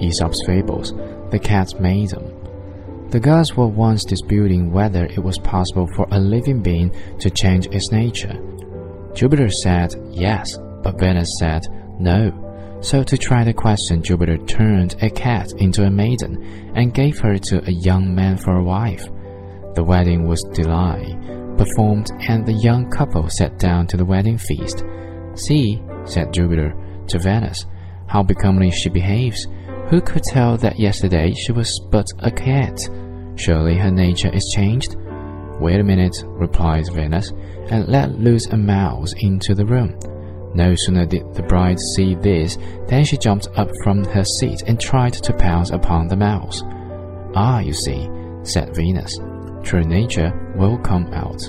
Aesop's fables, the cat's maiden. The gods were once disputing whether it was possible for a living being to change its nature. Jupiter said yes, but Venus said no. So, to try the question, Jupiter turned a cat into a maiden and gave her to a young man for a wife. The wedding was delightfully performed, and the young couple sat down to the wedding feast. See, said Jupiter to Venus, how becomingly she behaves. Who could tell that yesterday she was but a cat? Surely her nature is changed? Wait a minute, replied Venus, and let loose a mouse into the room. No sooner did the bride see this than she jumped up from her seat and tried to pounce upon the mouse. Ah, you see, said Venus, true nature will come out.